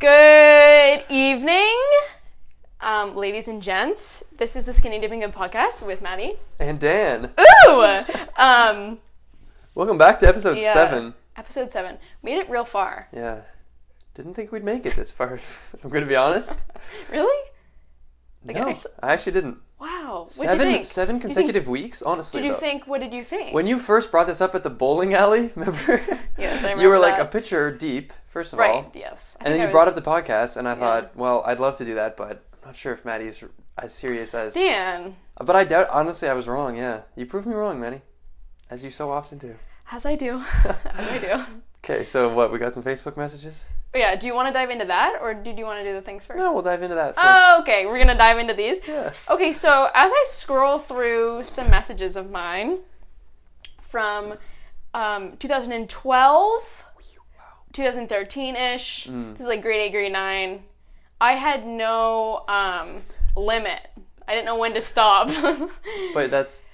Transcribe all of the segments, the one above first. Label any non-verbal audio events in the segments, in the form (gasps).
Good evening, um, ladies and gents. This is the Skinny Dipping Good podcast with Maddie. And Dan. Ooh! (laughs) Um, Welcome back to episode yeah. seven. Episode seven. Made it real far. Yeah. Didn't think we'd make it this far. (laughs) I'm going to be honest. (laughs) Really? Like, No, actually- I actually didn't. Wow. What Seven, did you think? seven you think- consecutive weeks. Honestly, Did you though. think? What did you think? when you first brought this up at the bowling alley, (laughs) remember? Yes, I remember. You were remember like that. a pitcher deep, first of right. all, Yes. I and then you I brought up the podcast, and I thought, well, I'd love to do that, but I'm not sure if Maddie's as serious as. Dan, But I doubt. Honestly, I was wrong. Yeah, you proved me wrong, Maddie, as you so often do. as I do, (laughs) as I do. (laughs) Okay, so what? We got some Facebook messages. But yeah. Do you want to dive into that, or did you want to do the things first? No, we'll dive into that first. Oh, okay. We're gonna dive into these. Yeah. Okay, so as I scroll through some messages of mine from um, 2012, 2013 ish, Mm. this is like grade 8, grade 9, I had no um, limit. I didn't know when to stop. (laughs) But that's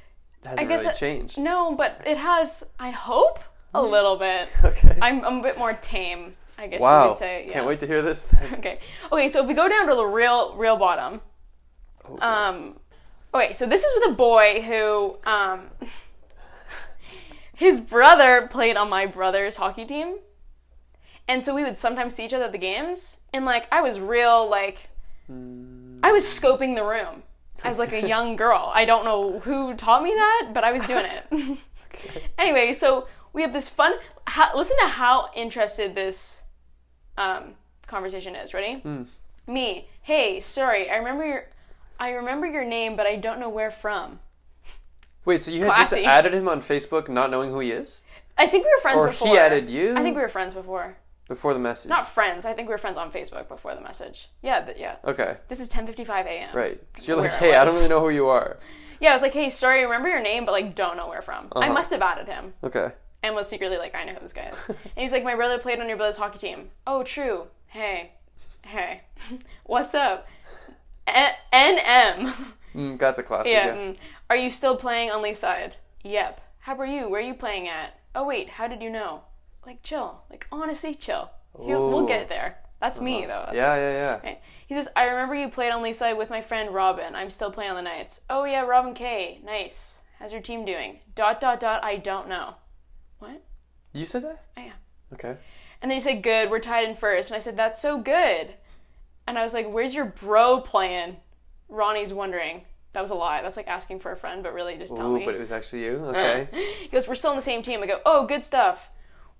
hasn't guess really that- changed. no, but it has, I hope, a little bit. (laughs) Okay. I'm, I'm a bit more tame, I guess you wow. could say. Yeah. Can't wait to hear this. (laughs) Okay. Okay, so if we go down to the real real bottom. Oh, Um okay, so this is with a boy who um (laughs) his brother played on my brother's hockey team. And so we would sometimes see each other at the games and like I was real like I was scoping the room as like a young girl. I don't know who taught me that, but I was doing it. okay. anyway, so we have this fun. How, listen to how interested this um, conversation is. Ready? Me. Hey, sorry. I remember your. I remember your name, but I don't know where from. Wait, so you had Classy. just added him on Facebook, not knowing who he is, I think we were friends or before. he added you I think we were friends before. before the message. Not friends. I think we were friends on Facebook before the message. Yeah, but yeah. Okay, This is 10:55 a.m. right. So you're like, hey, I don't really know who you are. Yeah, I was like, hey, sorry. Remember your name, but like, don't know where from. I Uh-huh. must have added him. Okay. And was secretly like, I know who this guy is. (laughs) and he's like, my brother played on your brother's hockey team. Oh, true. Hey, hey, (laughs) what's up? N- NM. (laughs) Mm, that's a classic. yeah. Yeah. mm. Are you still playing on Lee's side? Yep. How about you? Where are you playing at? Oh wait, how did you know? Like chill. Like honestly, chill. He'll, we'll get there. That's me though. That's Yeah, yeah, yeah. Right. He says, I remember you played on Lee's side with my friend Robin. I'm still playing on the nights. Oh yeah, Robin K. Nice. How's your team doing? Dot dot dot. I don't know. What? You said that? Oh yeah. Okay. And then he said, Good, we're tied in first. And I said, That's so good. And I was like, Where's your bro playing? Ronnie's wondering. That was a lie. That's like asking for a friend, but really just tell Ooh, me. but it was actually you. (laughs) Okay. He goes, We're still on the same team. I go, Oh, good stuff.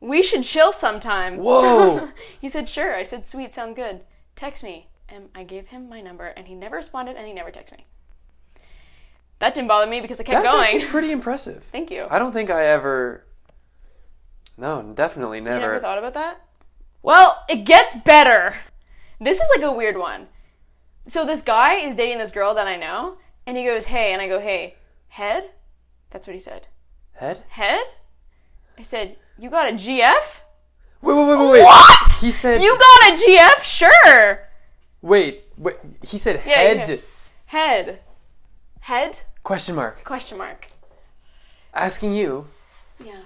We should chill sometime. Whoa. (laughs) he said, Sure. I said, Sweet, sound good. Text me. And I gave him my number, and he never responded, and he never texted me. That didn't bother me because I kept That's going. actually pretty (laughs) impressive. Thank you. I don't think I ever. No, definitely You never. never thought about that? Well, it gets better. This is like a weird one. So this guy is dating this girl that I know, and he goes, "Hey," and I go, "Hey, head." That's what he said. Head? Head. I said, "You got a GF?" Wait, wait, wait, wait, wait. What? He said. You got a GF? Sure. Wait, wait. He said Yeah, head. yeah. Head. Head? Question mark. Question mark. Asking you. Yeah.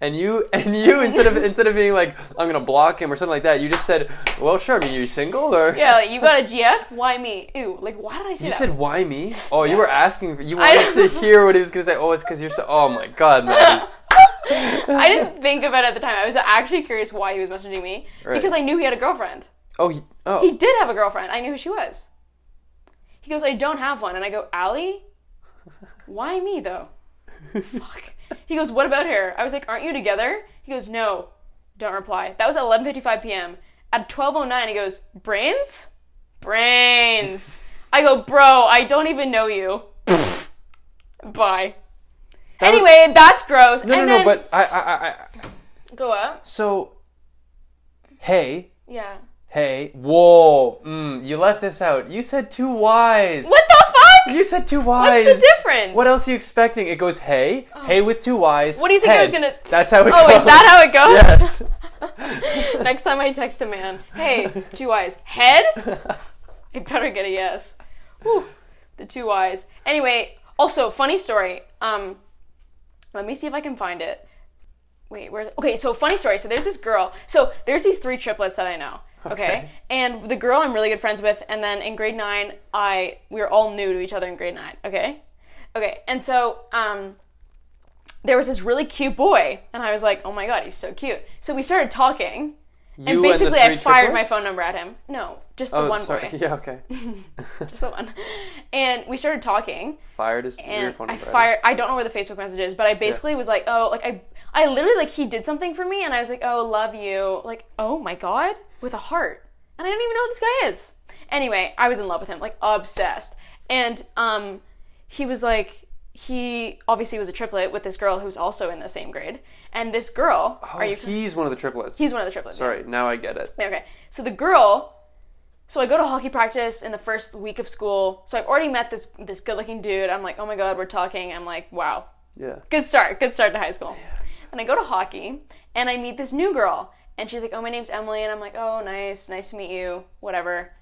And you (laughs) and you instead of instead of being like I'm gonna block him or something like that, you just said, "Well, sure. I mean, you single or?" (laughs) Yeah, like, you got a GF? Why me? Ew. Like, why did I say You that? You said, "Why me?" Oh, you were asking. For, you wanted to hear what he was gonna say. Oh, it's because you're so. Oh my God, man. (laughs) I didn't think about it at the time. I was actually curious why he was messaging me Right. because I knew he had a girlfriend. Oh, he, oh. He did have a girlfriend. I knew who she was. He goes, I don't have one. And I go, Allie? Why me, though? Fuck. He goes, what about her? I was like, aren't you together? He goes, no. Don't reply. That was at 11.55 p.m. At 12.09, he goes, brains? Brains. I go, bro, I don't even know you. (laughs) Bye. That was- anyway, that's gross. no, no, and no. then- But I, I, I, I. Go up. So, hey, Yeah. hey, whoa. Mm, you left this out. You said two Y's. What the? You said two Y's. What's the difference? What else are you expecting? It goes hey, hey with two Y's. What do you think I was gonna- That's how it goes. Oh, is that how it goes? Yes. (laughs) Next time I text a man, hey, two eyes, head? (laughs) I better get a yes. Whew, the two eyes. Anyway, also funny story. Um, let me see if I can find it. Wait, where? Okay, so funny story. So there's this girl. So there's these three triplets that I know. Okay? Okay. and the girl I'm really good friends with, and then in grade nine, I we were all new to each other in grade nine. Okay, okay, and so um, there was this really cute boy, and I was like, oh my god, he's so cute. So we started talking, You and basically I three fired my phone number at him. No, just the Oh, one sorry. boy, (laughs) Yeah, okay. (laughs) just the one. And we started talking, Fired his and phone I fired. I don't know where the Facebook message is, but I basically was like, oh, like I, I literally like he did something for me, and I was like, oh, love you, like oh my god, with a heart, and I don't even know who this guy is. Anyway, I was in love with him, like obsessed, and um, he was like. He obviously was a triplet with this girl who's also in the same grade, and this girl. Oh, are you? he's one of the triplets. He's one of the triplets. yeah. Sorry, now I get it. Okay. So the girl so I go to hockey practice in the first week of school. So I've already met this this good looking dude. I'm like, oh my god, we're talking. I'm like, wow. Yeah. Good start. Good start to high school. And I go to hockey and I meet this new girl. And she's like, Oh, my name's Emily, and I'm like, Oh, nice, nice to meet you. Whatever.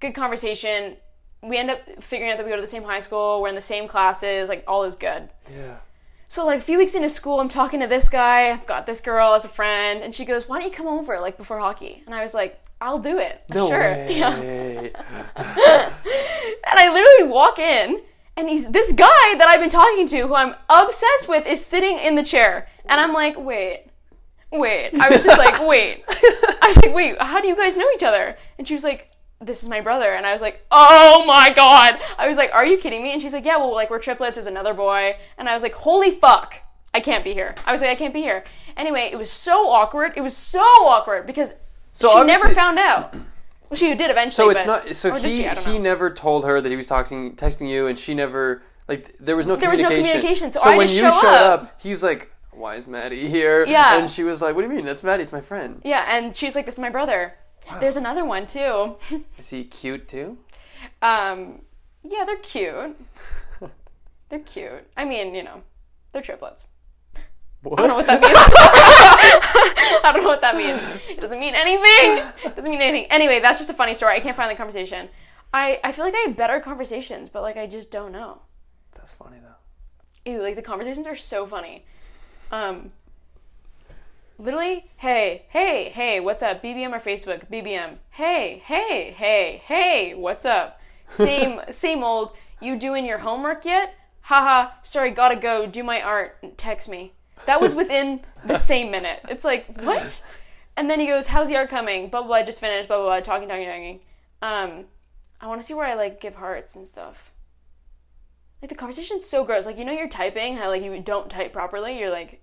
Good conversation. We end up figuring out that we go to the same high school, we're in the same classes, like all is good. Yeah. So like a few weeks into school, I'm talking to this guy. I've got this girl as a friend, and she goes, "Why don't you come over like before hockey?" And I was like, "I'll do it. No sure." way. (laughs) Yeah. (laughs) And I literally walk in, and he's this guy that I've been talking to, who I'm obsessed with, is sitting in the chair, and I'm like, "Wait." Wait, I was just like, wait. I was like, wait, how do you guys know each other? And she was like, this is my brother. And I was like, oh my god. I was like, are you kidding me? And she's like, yeah, well, like, we're triplets. There's another boy. And I was like, holy fuck. I can't be here. I was like, I can't be here. Anyway, it was so awkward. It was so awkward because So she never found out. Well, she did eventually. So it's but- not. So he she? I don't he never told her that he was talking, texting you, and she never like there was no There was no communication. communication, so I when just you show showed up. up, he's like, "Why is Maddie (laughs) here?" Yeah. and she was like, "What do you mean? That's Maddie. It's my friend." Yeah, and she's like, this is my brother. There's another one too. (laughs) Is he cute too? um, yeah, they're cute. (laughs) they're cute. I mean, you know, they're triplets. What? I don't know what that means. I don't know what that means. It doesn't mean anything. It doesn't mean anything. Anyway, that's just a funny story. I can't find the conversation. I, I feel like I have better conversations, but like I just don't know. That's funny though. Ew, like the conversations are so funny. Um literally, hey, hey, hey, what's up? BBM or Facebook? BBM. Hey, hey, hey, hey, what's up? Same (laughs) same old, you doing your homework yet? Haha, sorry, gotta go, do my art, text me. That was within the (laughs) same minute. It's like, what? And then he goes, How's the art coming? Blah blah blah, just finished, blah blah blah, talking, talking, talking. Um, I wanna see where I like give hearts and stuff. Like the conversation's so gross. Like you know you're typing, how like you don't type properly. You're like,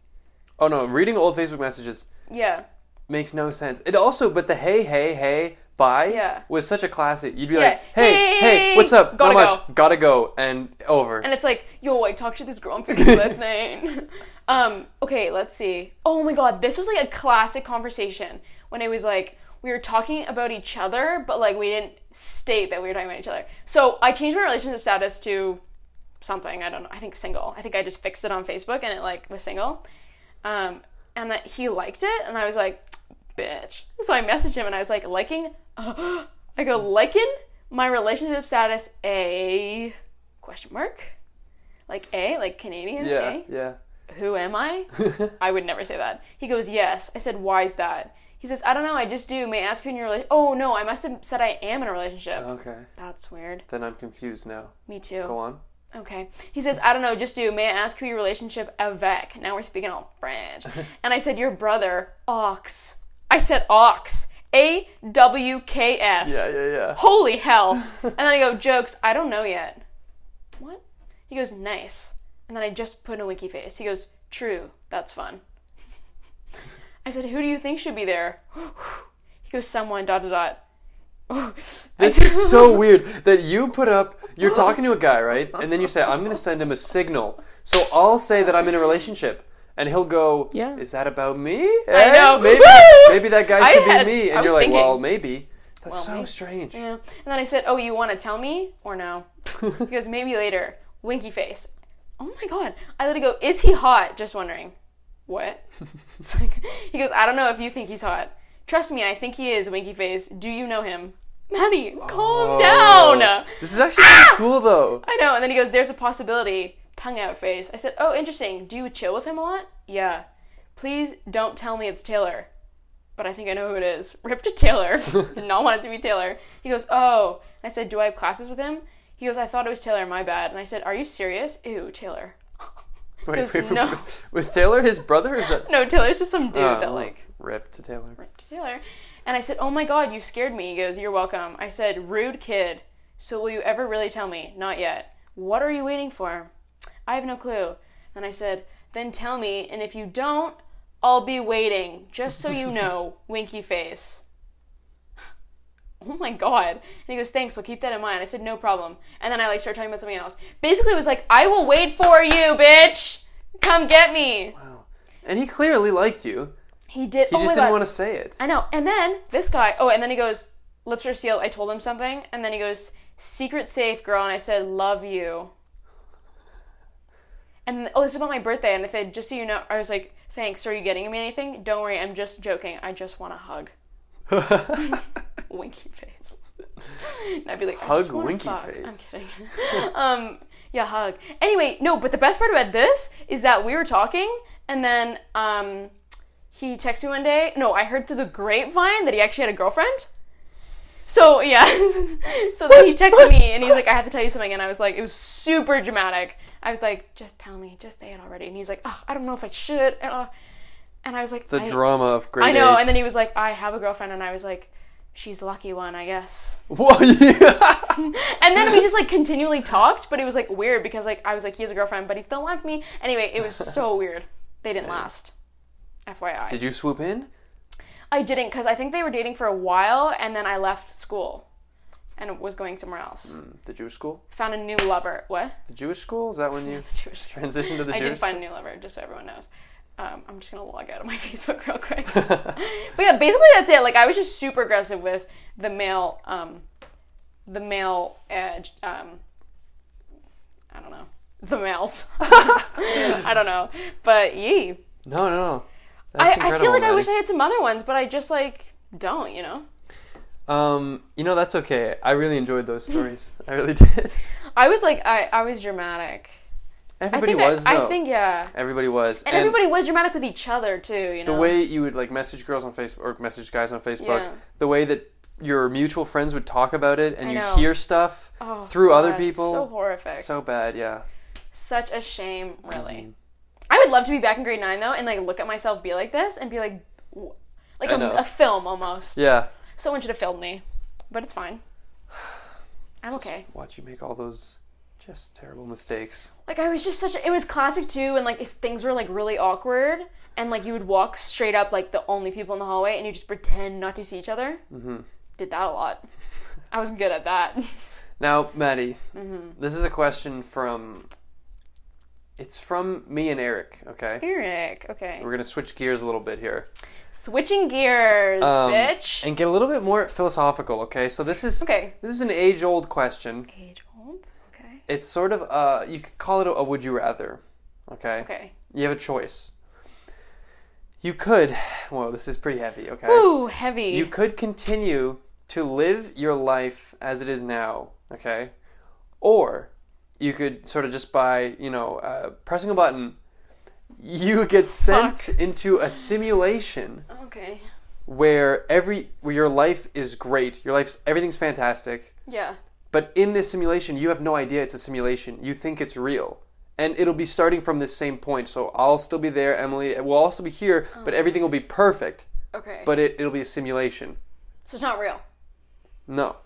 Oh no, reading old Facebook messages yeah, makes no sense. It also, but the hey, hey, hey, bye Yeah. was such a classic. You'd be Yeah. like, hey, Hey, hey, what's up? gotta Not much. Gotta go. And over. and it's like, yo, I talked to this girl on (laughs) Facebook last night. (laughs) um, okay, let's see. Oh my god, this was like a classic conversation when it was like we were talking about each other, but like we didn't state that we were talking about each other. So I changed my relationship status to something. I don't know. I think single. I think I just fixed it on Facebook and it like was single. Um, and that he liked it, and I was like, bitch. So I messaged him and I was like, liking. (gasps) I go liking my relationship status a question mark, like a like Canadian yeah, a. yeah. Who am I? (laughs) I would never say that. He goes, yes. I said, why is that? He says, I don't know. I just do. May I ask you in your relationship? Oh no, I must have said I am in a relationship. Okay. That's weird. Then I'm confused now. Me too. Go on. Okay. He says, I don't know, just do. May I ask who your relationship avec? Now we're speaking all French. (laughs) and I said, your brother, Ox. I said Ox. A W K S. Yeah, yeah, yeah. Holy hell. (laughs) and then I go, jokes, I don't know yet. What? He goes, nice. And then I just put in a winky face. He goes, true, that's fun. (laughs) I said, who do you think should be there? (gasps) he goes, someone, dot, dot, dot. (laughs) This is so (laughs) weird that you put up. You're talking to a guy, right? And then you say, "I'm going to send him a signal." So I'll say that I'm in a relationship, and he'll go, Yeah. Is that about me? I Eh? know. Maybe, maybe that guy should had- be me. And you're like, thinking. "Well, maybe." That's Well, so maybe. strange. Yeah. And then I said, "Oh, you want to tell me or no?" he goes, "Maybe later." Winky face. Oh my god! I let it go. Is he hot? Just wondering. What? (laughs) it's like he goes. I don't know if you think he's hot. Trust me, I think he is. Winky face. Do you know him? Maddie, calm Oh. down. This is actually pretty ah! cool, though. I know. And then he goes, "There's a possibility." Tongue out face. I said, "Oh, interesting. Do you chill with him a lot?" Yeah. please don't tell me it's Taylor. But I think I know who it is. (laughs) Rip to Taylor. (laughs) Did not want it to be Taylor. He goes, oh. I said, do I have classes with him? He goes, I thought it was Taylor. My bad. And I said, are you serious? Ew, Taylor. (laughs) Wait, goes, wait, wait, "No." Was Taylor his brother? That No, Taylor's just some dude Oh, that like rip to Taylor? Rip to Taylor. And I said, Oh my god, you scared me. He goes, You're welcome. I said, Rude kid. So will you ever really tell me? Not yet. What are you waiting for? I have no clue. And I said, Then tell me, and if you don't, I'll be waiting, just so you know. (laughs) Winky face. Oh my god. And he goes, Thanks, I'll keep that in mind. I said, No problem. And then I like started talking about something else. Basically, it was like, I will wait for you, bitch! Come get me. Wow. And he clearly liked you. He did. He oh just didn't God. want to say it. I know. And then this guy, oh, and then he goes, lips are sealed. I told him something. And then he goes, secret safe, girl. And I said, love you. And oh, this is about my birthday. And I said, just so you know, I was like, thanks. Are you getting me anything? Don't worry. I'm just joking. I just want a hug. (laughs) Winky face. And I'd be like, Hug winky fuck. face. I'm kidding. (laughs) um, yeah, hug. Anyway, no, but the best part about this is that we were talking, and then um, he texted me one day. No, I heard through the grapevine that he actually had a girlfriend. So yeah, (laughs) so then he texted me and he's like, "I have to tell you something," and I was like, it was super dramatic. I was like, "Just tell me, just say it already." And he's like, oh, "I don't know if I should," and, uh, and I was like, The drama of grade I know. eight. And then he was like, "I have a girlfriend," and I was like, "She's a lucky one, I guess." Yeah. (laughs) And then we just like continually talked, but it was like weird because like I was like, he has a girlfriend, but he still wants me. Anyway, it was so weird. They didn't last. FYI. Did you swoop in? I didn't because I think they were dating for a while, and then I left school and was going somewhere else. The Jewish school? Found a new lover. What? The Jewish school? Is that when you (laughs) Jewish. transitioned to the I Jewish I did find a new lover, just so everyone knows. Um, I'm just gonna log out of my (laughs) Facebook real quick. (laughs) but yeah, basically that's it. Like I was just super aggressive with the male, um, the male, uh, um, I don't know, the males. I don't know, but yee. No, no, no. I, That's I feel like I wish I had some other ones, but I just like don't, you know. Um, you know that's okay. I really enjoyed those stories. I really (laughs) did. I was like, I, I was dramatic. Everybody I think was I, though. I think yeah, everybody was. and, everybody was dramatic with each other too. You know. the way you would like message girls on Facebook or message guys on Facebook, Yeah. the way that your mutual friends would talk about it and you hear stuff oh, through other people. so horrific. So bad, yeah. Such a shame, really. Mm-hmm. Would love to be back in grade nine though, and like look at myself be like this and be like, like a, a film almost. Yeah. Someone should have filmed me, but it's fine. (sighs) I'm okay. Watch you make all those just terrible mistakes. Like I was just such. A, it was classic too, and like things were like really awkward, and like you would walk straight up like the only people in the hallway, and you just pretend not to see each other. Mm-hmm. Did that a lot. I was good at that. (laughs) Now, Maddie, Mm-hmm. this is a question from. It's from me and Eric. Okay, Eric, okay. we're gonna switch gears a little bit here Switching gears, Um, bitch. and get a little bit more philosophical. Okay, so this is okay. this is an age-old question. Age old. Okay. It's sort of uh, you could call it a, a would you rather. Okay, Okay. you have a choice. You could. well, this is pretty heavy. Okay, Ooh, heavy. you could continue to live your life as it is now. Okay, or you could sort of just by you know uh, pressing a button, you get sent Fuck. into a simulation okay. where every where your life is great. Your life's everything's fantastic. Yeah. But in this simulation, you have no idea it's a simulation. You think it's real. And it'll be starting from this same point. So I'll still be there, Emily. We'll all still be here, but everything will be perfect. Okay. But it, it'll be a simulation. so it's not real. No.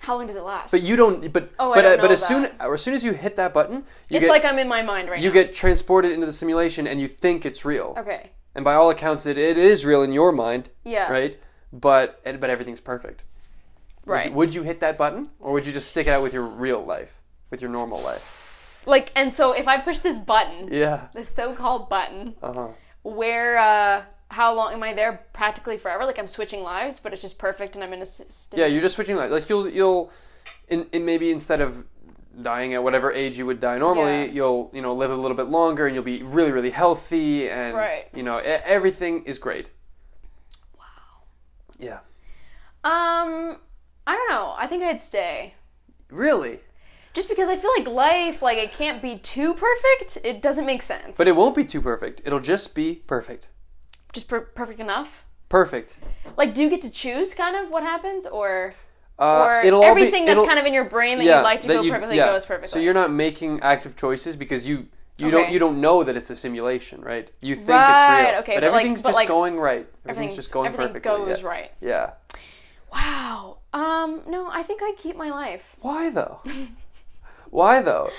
How long does it last? But you don't. But Oh, I but don't uh, but know as soon or as soon as you hit that button, you it's get like I'm in my mind right you now. get transported into the simulation, and you think it's real. Okay. And by all accounts, it, it is real in your mind, Yeah. right? But and, but everything's perfect. Would Right. you, would you hit that button, or would you just stick it out with your real life, with your normal life? Like, and so if I push this button, Yeah. the so-called button, Uh huh. where, uh, how long am I there? Practically forever. Like I'm switching lives, but it's just perfect, and I'm in a. Yeah, you're just switching lives. Like you'll you'll, in, in maybe instead of dying at whatever age you would die normally, Yeah. you'll you know live a little bit longer, and you'll be really really healthy, and Right. you know everything is great. Wow. Yeah. Um, I don't know. I think I'd stay. Really. Just because I feel like life, like it can't be too perfect, it doesn't make sense. But it won't be too perfect. It'll just be perfect. Just per- perfect enough. Perfect. Like, do you get to choose kind of what happens, or Uh, or all be- everything that's kind of in your brain that yeah, you'd like to go you- perfectly yeah. goes perfectly? So you're not making active choices because you you Okay. don't you don't know that it's a simulation, right? You think Right, it's real, okay, but, but like- everything's but just like- going right. Everything's, just going everything perfectly. goes yeah. right. Yeah. Wow. Um. No, I think I keep my life. Why though? (laughs) Why though?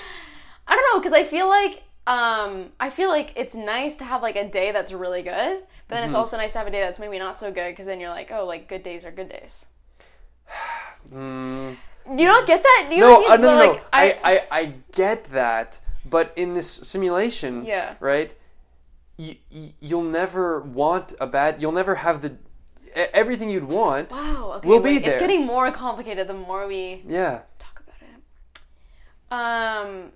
I don't know because I feel like um I feel like it's nice to have like a day that's really good, but then it's Mm-hmm. also nice to have a day that's maybe not so good because then you're like, oh, like good days are good days. (sighs) Mm, You don't get that? You no, uh, no, no, no. I, I, I get that, but in this simulation, Yeah. right? You, you you'll never want a bad. You'll never have the everything you'd want. Wow. Okay. We'll be there. It's getting more complicated the more we Yeah. talk about it. Um.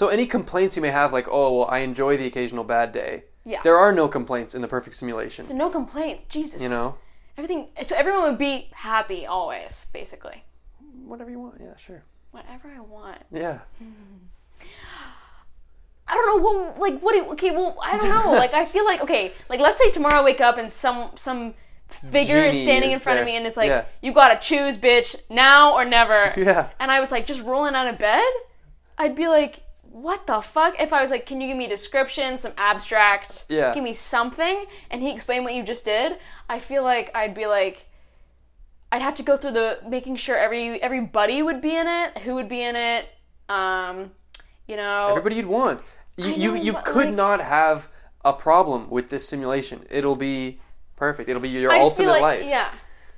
So any complaints you may have, like, oh, well, I enjoy the occasional bad day. Yeah. There are no complaints in the perfect simulation. So no complaints. Jesus. you know, Everything. So everyone would be happy always, basically. whatever you want. Yeah, sure. Whatever I want. Yeah. I don't know. Well, like, what? Do, okay, well, I don't know. like, I feel like okay. Like, let's say tomorrow I wake up and some some figure is standing is in front of me and it's like, Yeah. you gotta choose, bitch, now or never. (laughs) Yeah. And I was like, just rolling out of bed. I'd be like, what the fuck? If I was like, can you give me a description, some abstract, Yeah. give me something, and he explained what you just did, I feel like I'd be like, I'd have to go through the making sure every everybody would be in it, who would be in it, um, you know, Everybody you'd want. You I you, you could like- not have a problem with this simulation. It'll be perfect. It'll be your I ultimate like, life. yeah.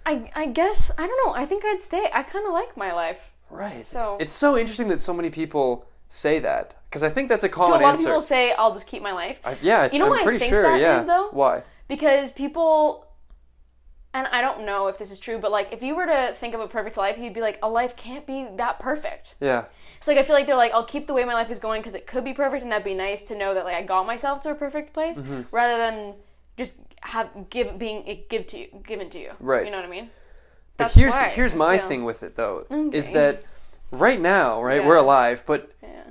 I I guess I don't know. I think I'd stay. I kind of like my life. Right. So- it's so interesting that so many people say that because I think that's a Do common a lot answer. of people say I'll just keep my life I, yeah, I, You know I'm why I think sure. that yeah. is, though? Why? because people. And I don't know if this is true, but like if you were to think of a perfect life, you'd be like, a life can't be that perfect. Yeah. So like I feel like they're like, I'll keep the way my life is going because it could be perfect, and that'd be nice to know that like I got myself to a perfect place, Mm-hmm. rather than just have give being it give to you given to you. Right. You know what I mean? But That's here's here's my thing with it though is that right now, right, Yeah. we're alive, but Yeah.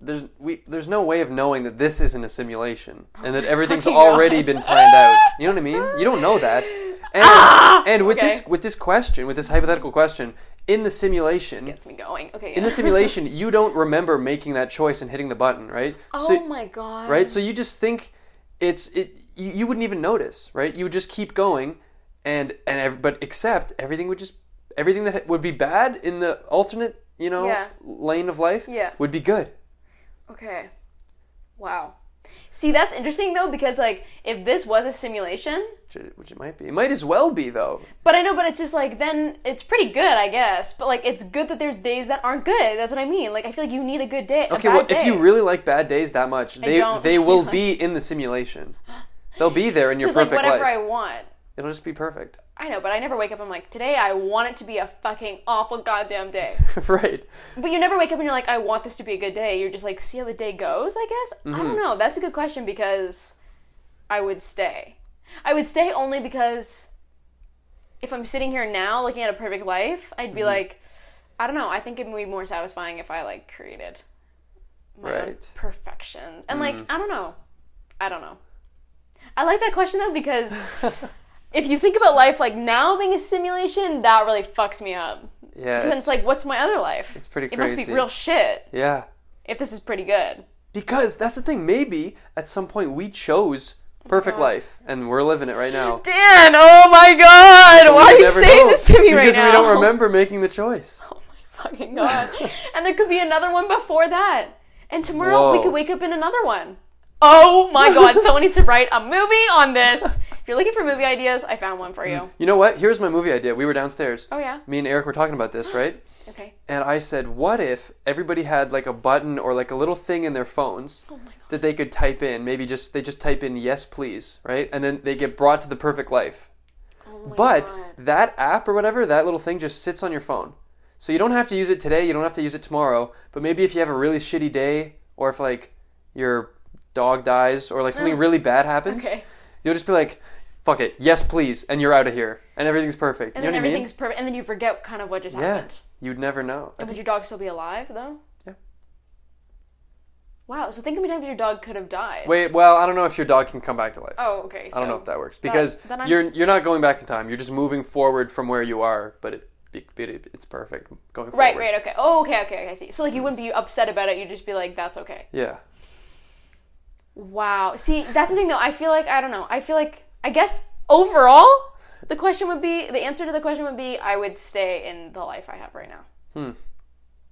There's we there's no way of knowing that this isn't a simulation and that (laughs) everything's already been planned out. You know what I mean? You don't know that. And, and with Ah! Okay. this with this question, with this hypothetical question, in the simulation, Gets me going. Okay. in the simulation, (laughs) you don't remember making that choice and hitting the button, right? oh So, my god. right? So you just think it's it. You, you wouldn't even notice, right? You would just keep going, and and ev- but except everything would just everything that would be bad in the alternate, you know, Yeah. lane of life, Yeah. would be good. Okay. Wow. See, that's interesting though because like if this was a simulation, Which it, which it might be. It might as well be though. but I know, but it's just like then it's pretty good, I guess. But like it's good that there's days that aren't good. That's what I mean. Like I feel like you need a good day. Okay, well, if you really like bad days that much, they they (laughs) will be in the simulation. They'll be there in your it's like whatever life. I want. It'll just be perfect. (laughs) I know, but I never wake up. I'm like, today I want it to be a fucking awful goddamn day. (laughs) right. but you never wake up and you're like, I want this to be a good day. You're just like, see how the day goes. I guess. I Mm-hmm. don't know. That's a good question because I would stay. I would stay only because if I'm sitting here now looking at a perfect life, I'd Mm-hmm. be like, I don't know. I think it would be more satisfying if I like created my Right. Perfections and like I don't know. I don't know. I like that question though because (laughs) if you think about life like now being a simulation, that really fucks me up. Yeah. Because It's, it's like, what's my other life? it's pretty It must be real shit yeah. if this is pretty good. Because that's the thing. Maybe at some point we chose perfect life, and we're living it right now. Dan, oh my god, why are you saying know, this to me right now? because we don't remember making the choice. (laughs) Oh my fucking god. and there could be another one before that. And tomorrow we could wake up in another one. Oh my (laughs) god, someone needs to write a movie on this. If you're looking for movie ideas, I found one for you. You know what? Here's my movie idea. We were downstairs. Oh yeah? Me and Eric were talking about this, (gasps) right? Okay. And I said, what if everybody had like a button or like a little thing in their phones Oh my god. that they could type in? Maybe just they just type in yes please, right? And then they get brought to the perfect life. Oh my But god. that app or whatever, that little thing just sits on your phone. So you don't have to use it today, you don't have to use it tomorrow, but maybe if you have a really shitty day or if like your dog dies or like something really bad happens, Okay. you'll just be like, fuck it, yes please, and you're out of here. And everything's perfect. And you then know I mean? everything's perfect and then you forget kind of what just Yeah. happened. You'd never know. And would your dog still be alive though? Yeah. Wow. So think how many times your dog could have died. Wait, well, I don't know if your dog can come back to life. Oh, okay. I don't know if that works because then you're you're not going back in time. You're just moving forward from where you are, but it, it, it it's perfect going forward. Right, right, okay. Oh, okay, okay, okay, I see. So like you mm. wouldn't be upset about it. You'd just be like, "That's okay." Yeah. Wow. See, that's the thing though. I feel like I don't know. I feel like I guess overall, the question would be the answer to the question would be I would stay in the life I have right now. Hmm.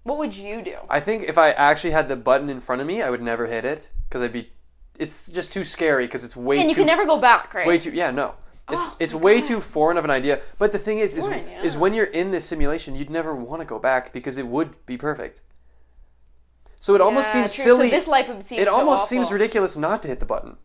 What would you do? I think if I actually had the button in front of me, I would never hit it because I'd be. It's just too scary because it's way too And you too. can never go back, right? way too. Yeah, no. It's Oh, it's way God. too foreign of an idea. But the thing is, is, Foreign, is yeah. when you're in this simulation, you'd never want to go back because it would be perfect. So it almost Yeah, seems true. silly. So this life would seem it so almost seems ridiculous not to hit the button.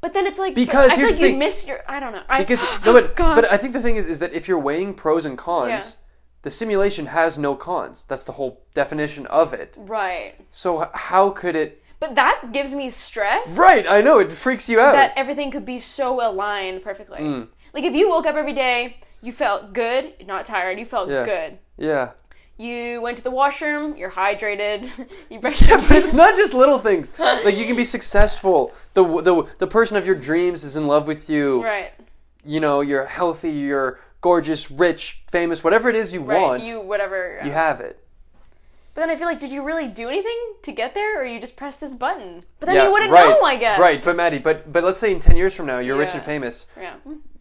But then it's like Because I here's like the you thing. miss your I don't know. I, Because (gasps) no, but God. but I think the thing is is that if you're weighing pros and cons, Yeah. the simulation has no cons. That's the whole definition of it. right. So how could it? But that gives me stress. Right, I know it freaks you out. That everything could be so aligned perfectly. Mm. Like if you woke up every day, you felt good, not tired. You felt Yeah. good. yeah, You went to the washroom. You're hydrated. (laughs) you brushed your but it's not just little things. (laughs) Like you can be successful. The the the person of your dreams is in love with you. Right. You know, you're healthy. You're gorgeous, rich, famous. Whatever it is you Right. want, You whatever. you have it. But then I feel like, did you really do anything to get there, or you just pressed this button? But then yeah, you wouldn't right, know, I guess. Right, but Maddie, but but let's say in ten years from now, you're rich and famous. yeah.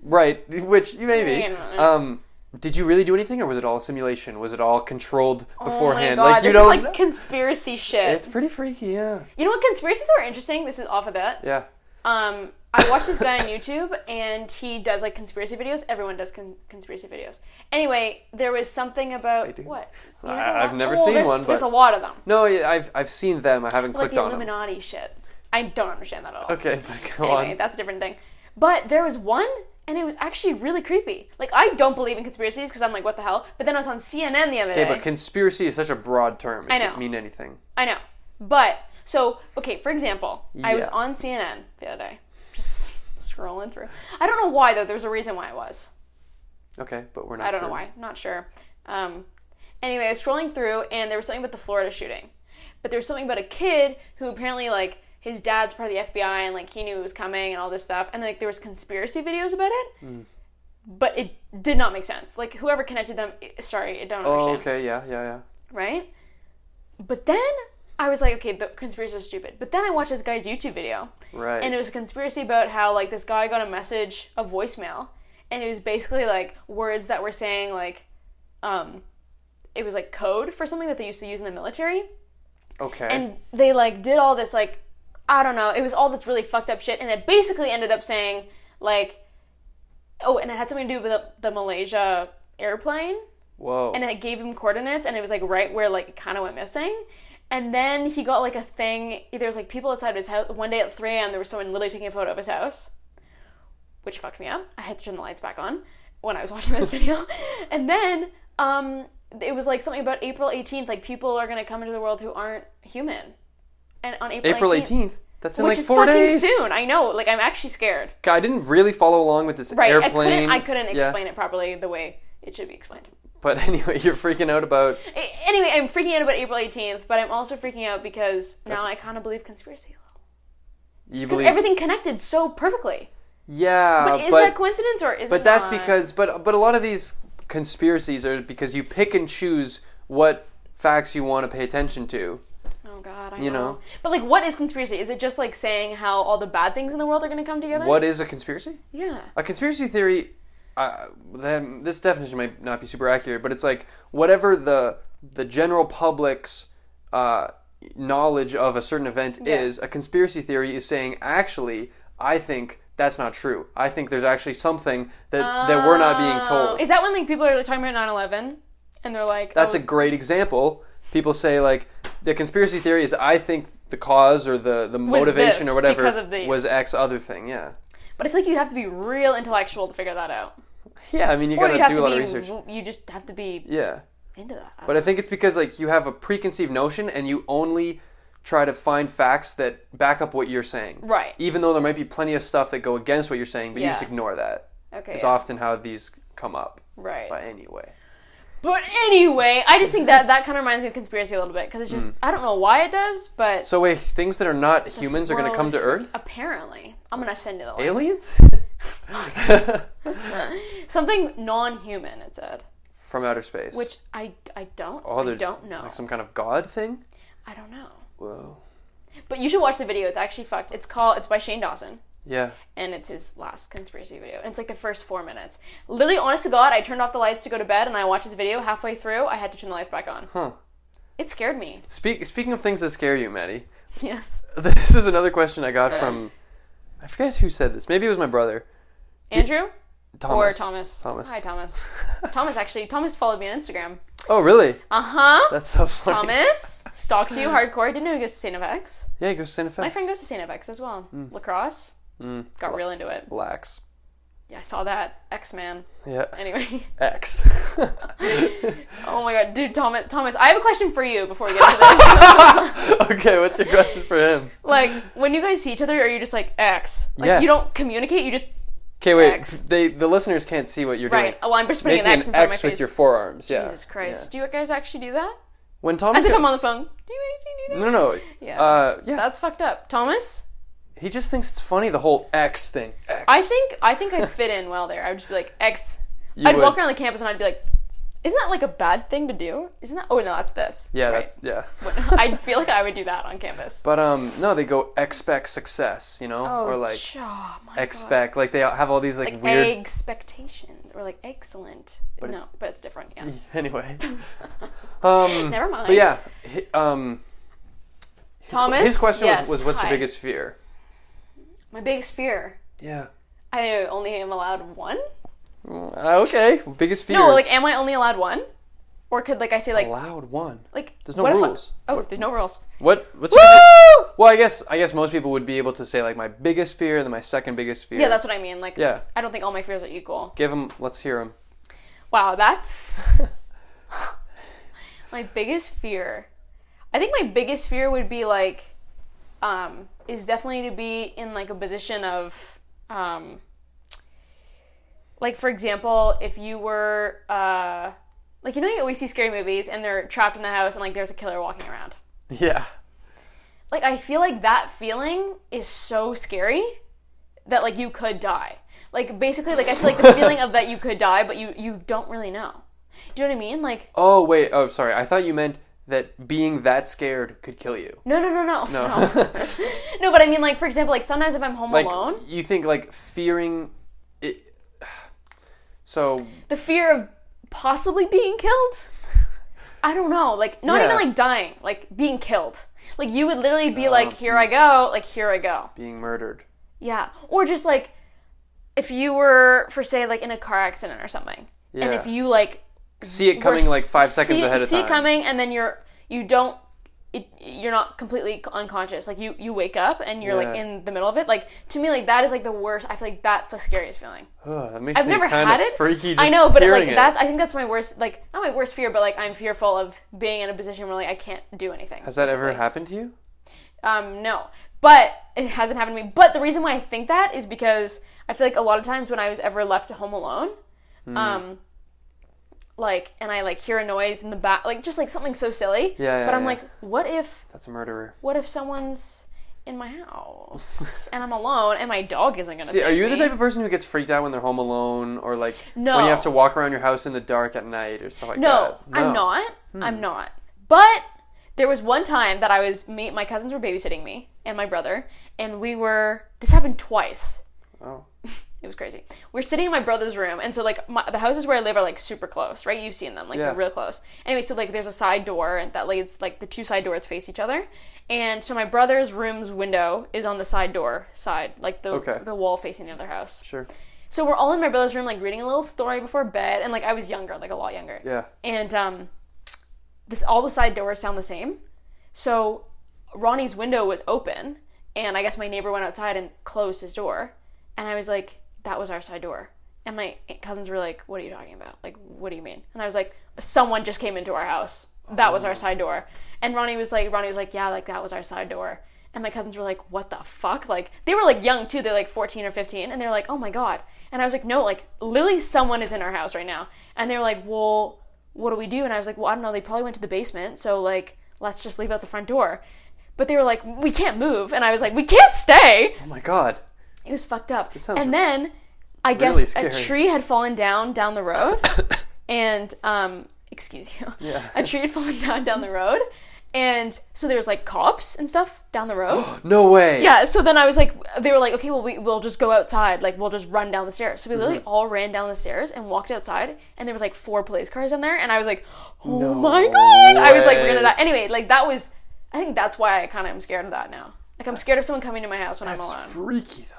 Right, (laughs) which you may be. Yeah. Um, did you really do anything, or was it all a simulation? Was it all controlled beforehand? Oh my god, like you this don't. is like conspiracy shit. it's pretty freaky, yeah. You know what? Conspiracies are interesting. This is off of that. Yeah. Um, I watched this guy on YouTube, and he does like conspiracy videos. Everyone does con- conspiracy videos. Anyway, there was something about do. what? I, i've never Oh, seen there's- one, There's a lot of them, No, yeah, I've I've seen them. I haven't like clicked the on them. Illuminati shit. I don't understand that at all. Okay, (laughs) but go Anyway, on. that's a different thing. But there was one, and it was actually really creepy. Like I don't believe in conspiracies because I'm like, what the hell? But then I was on CNN the other day. Okay, but conspiracy is such a broad term. It I know. mean anything. I know. But so okay, for example, I was on CNN the other day, just scrolling through. I don't know why though. There's a reason why I was. Okay, but we're not. I don't know why. Not sure. Um, anyway, I was scrolling through, and there was something about the Florida shooting. But there was something about a kid who apparently like his dad's part of the FBI, and like he knew it was coming, and all this stuff. And like there was conspiracy videos about it. Hmm. But it did not make sense. Like whoever connected them, sorry, I don't Oh, understand. okay, yeah, yeah, yeah. right? But then I was like, okay, the conspiracies are stupid. But then I watched this guy's YouTube video, Right. and it was a conspiracy about how like this guy got a message, a voicemail, and it was basically like words that were saying like, um, it was like code for something that they used to use in the military, okay. and they like did all this like, I don't know, it was all this really fucked up shit, and it basically ended up saying like, oh, and it had something to do with the, the Malaysia airplane. Whoa. and it gave him coordinates and it was like right where like it kind of went missing. And then he got like a thing there was like people outside of his house one day at 3 a.m there was someone literally taking a photo of his house which fucked me up. I had to turn the lights back on when i was (laughs) watching this video. And then um it was like something about april 18th like people are going to come into the world who aren't human and on april, April 18th, eighteenth. That's in which like is four fucking days. soon i know like i'm actually scared God, I didn't really follow along with this right airplane. i couldn't i couldn't Yeah. explain it properly the way it should be explained But (laughs) anyway, you're freaking out about. A- Anyway, I'm freaking out about April 18th, but I'm also freaking out because now I kind of believe conspiracy. You Because believe? everything connected so perfectly. yeah, But is that coincidence or is it but that's not? because but but a lot of these conspiracies are because you pick and choose what facts you want to pay attention to. Oh God, I you know. know. But like, what is conspiracy? Is it just like saying how all the bad things in the world are going to come together? What is a conspiracy? Yeah. A conspiracy theory, uh, then this definition might not be super accurate, but it's like whatever the the general public's uh, knowledge of a certain event Yeah. is. A conspiracy theory is saying, actually, I think that's not true. I think there's actually something that that we're not being Oh, told. Is that when like people are talking about 9/11 and they're like, That's oh, a great example. People say like the conspiracy theory is I think the cause or the the motivation this, or whatever because of these. was X other thing. Yeah. But I feel like you'd have to be real intellectual to figure that out. (laughs) Yeah, I mean you gotta you'd have do a lot of research. You just have to be Yeah. into that. But I think it's because like you have a preconceived notion and you only try to find facts that back up what you're saying. Right. Even though there might be plenty of stuff that go against what you're saying, but you just Yeah. ignore that. Okay. It's yeah. often how these come up. Right. But anyway. But anyway, I just think that that kind of reminds me of conspiracy a little bit because it's just mm. I don't know why it does, but So wait, things that are not humans are going to come to Earth? Apparently, I'm gonna send you the link. Aliens? (laughs) Something non-human. It said, From outer space. which I I don't Oh, I don't know. Like some kind of god thing? I don't know. Whoa. But you should watch the video. It's actually fucked. It's called. It's by Shane Dawson. Yeah. and it's his last conspiracy video. And it's like the first four minutes. Literally, honest to God, I turned off the lights to go to bed and I watched this video. Halfway through, I had to turn the lights back on. Huh. It scared me. Speak, speaking of things that scare you, Maddie, (laughs) Yes. this is another question I got from. I forget who said this. Maybe it was my brother. Andrew Thomas. or Thomas? Thomas. Hi, Thomas. (laughs) Thomas actually. Thomas followed me on Instagram. Oh, really? Uh huh. That's so funny. Thomas (laughs) stalked you hardcore. Didn't know he goes to St. FX. Yeah, he goes to Santa Fe. My friend goes to St. FX as well. Lacrosse. Got real into it. Relax. Yeah, I saw that. X Man. Yeah. Anyway. X. (laughs) (laughs) Oh my god, dude, Thomas. Thomas, I have a question for you before we get into this. (laughs) okay, what's your question for him? Like when you guys see each other, are you just like X? Like Yes. you don't communicate. You just Okay, wait. X. They the listeners can't see what you're doing. right. doing. Oh, I'm just putting Making an X in front X of my with your forearms. Yeah. Jesus Christ, Yeah. do you guys actually do that? When Thomas. As if I'm on the phone. Do you actually do that? No, no. Yeah. Uh, yeah. That's fucked up, Thomas. He just thinks it's funny the whole X thing. X. I think I think I'd fit in well there. I would just be like X. You I'd would. walk around the campus and I'd be like, "Isn't that like a bad thing to do? Isn't that? Oh no, that's this. Yeah, Okay. that's yeah. (laughs) (laughs) I feel like I would do that on campus. But um, no, they go expect success, you know, Oh, or like oh my God. expect, like they have all these like, like weird. expectations or like excellent. But no, it's- but it's different. Yeah. (laughs) Anyway, um, Never mind. but yeah, hi- um, his, Thomas, his question yes, was, was, "What's hi. your biggest fear?" My biggest fear. Yeah. I only am allowed one. Uh, okay, biggest fear. No, like, am I only allowed one? Or could like I say like allowed one. like There's no what if I- rules. oh, there's no rules. What? What's your Woo! well? I guess I guess most people would be able to say like my biggest fear, and then my second biggest fear. Yeah, that's what I mean. Like, Yeah. I don't think all my fears are equal. Give them. Let's hear them. Wow, that's (laughs) (laughs) my biggest fear. I think my biggest fear would be like, um, is definitely to be in like a position of, um, like for example, if you were, uh, like you know you always see scary movies and they're trapped in the house and like there's a killer walking around. Yeah. Like I feel like that feeling is so scary that like you could die. Like basically, like I feel like the feeling of that you could die, but you you don't really know. Do you know what I mean? Like Oh wait. Oh, sorry. I thought you meant that being that scared could kill you. no, no, no, no, No. no. (laughs) No, but I mean, like for example, like sometimes if I'm home like alone, you think like fearing it. So the fear of possibly being killed. I don't know, like not Yeah. even like dying, like being killed. Like you would literally be like, "Here I go," like "Here I go." being murdered. Yeah, or just like if you were, for say, like in a car accident or something, and if you like See it coming like five seconds see, ahead of see time. it coming, and then you're you don't. It, you're not completely unconscious. Like you, you wake up and you're like in the middle of it. Like to me, like that is like the worst. I feel like that's the scariest feeling. (sighs) That makes I've me never kind had of it. freaky. Just I know, but like it. that, I think that's my worst. Like not my worst fear, but like I'm fearful of being in a position where like I can't do anything. Has that ever happened to you? Um, no, but it hasn't happened to me. But the reason why I think that is because I feel like a lot of times when I was ever left home alone, Hmm. um, like, and I like hear a noise in the back, like just like something so silly. Yeah, yeah, But I'm yeah. like, what if, That's a murderer. what if someone's in my house and I'm alone and my dog isn't gonna See, are you me? the type of person who gets freaked out when they're home alone, or like No. when you have to walk around your house in the dark at night or stuff like No, that? I'm not. Hmm. I'm not. But there was one time that I was me my cousins were babysitting me and my brother and we were this happened twice. It was crazy. We're sitting in my brother's room, and so like my, the houses where I live are like super close, right? You've seen them, like Yeah. they're real close. Anyway, so like there's a side door that leads like the two side doors face each other, and so my brother's room's window is on the side door side, like the Okay. the wall facing the other house. sure. So we're all in my brother's room, like reading a little story before bed, and like I was younger, like a lot younger Yeah. and um, this all the side doors sound the same. So Ronnie's window was open, and I guess my neighbor went outside and closed his door, and I was like, "That was our side door." And my cousins were like, "What are you talking about? Like, what do you mean?" And I was like, "Someone just came into our house. That was our mm. side door." And Ronnie was like, "Ronnie was like, yeah, like that was our side door." And my cousins were like, "What the fuck?" Like they were like young too. They're like 14 or 15, and they're like, "Oh my god!" And I was like, "No, like literally, someone is in our house right now." And they were like, "Well." what do we do? And I was like, well, I don't know. They probably went to the basement. So like, let's just leave out the front door. But they were like, we can't move. And I was like, we can't stay. Oh my god. It was fucked up. And then I really guess a tree had fallen down down the road, (coughs) and um, excuse you, Yeah. a tree had fallen down down the road, and so there was like cops and stuff down the road. (gasps) No way. yeah. So then I was like, they were like, okay, well we we'll just go outside, like we'll just run down the stairs. So we literally Mm-hmm. all ran down the stairs and walked outside, and there was like four police cars down there, and I was like, oh No my god! I was like, we're gonna die. Anyway, like that was, I think that's why I kind of am scared of that now. Like I'm scared of someone coming to my house when That's I'm alone. freaky though.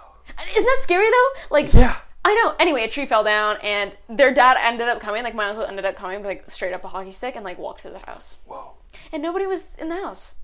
Isn't that scary though? Like Yeah. I know. Anyway, a tree fell down, and their dad ended up coming. Like my uncle ended up coming, with, like straight up a hockey stick, and like walked through the house. Whoa. And nobody was in the house,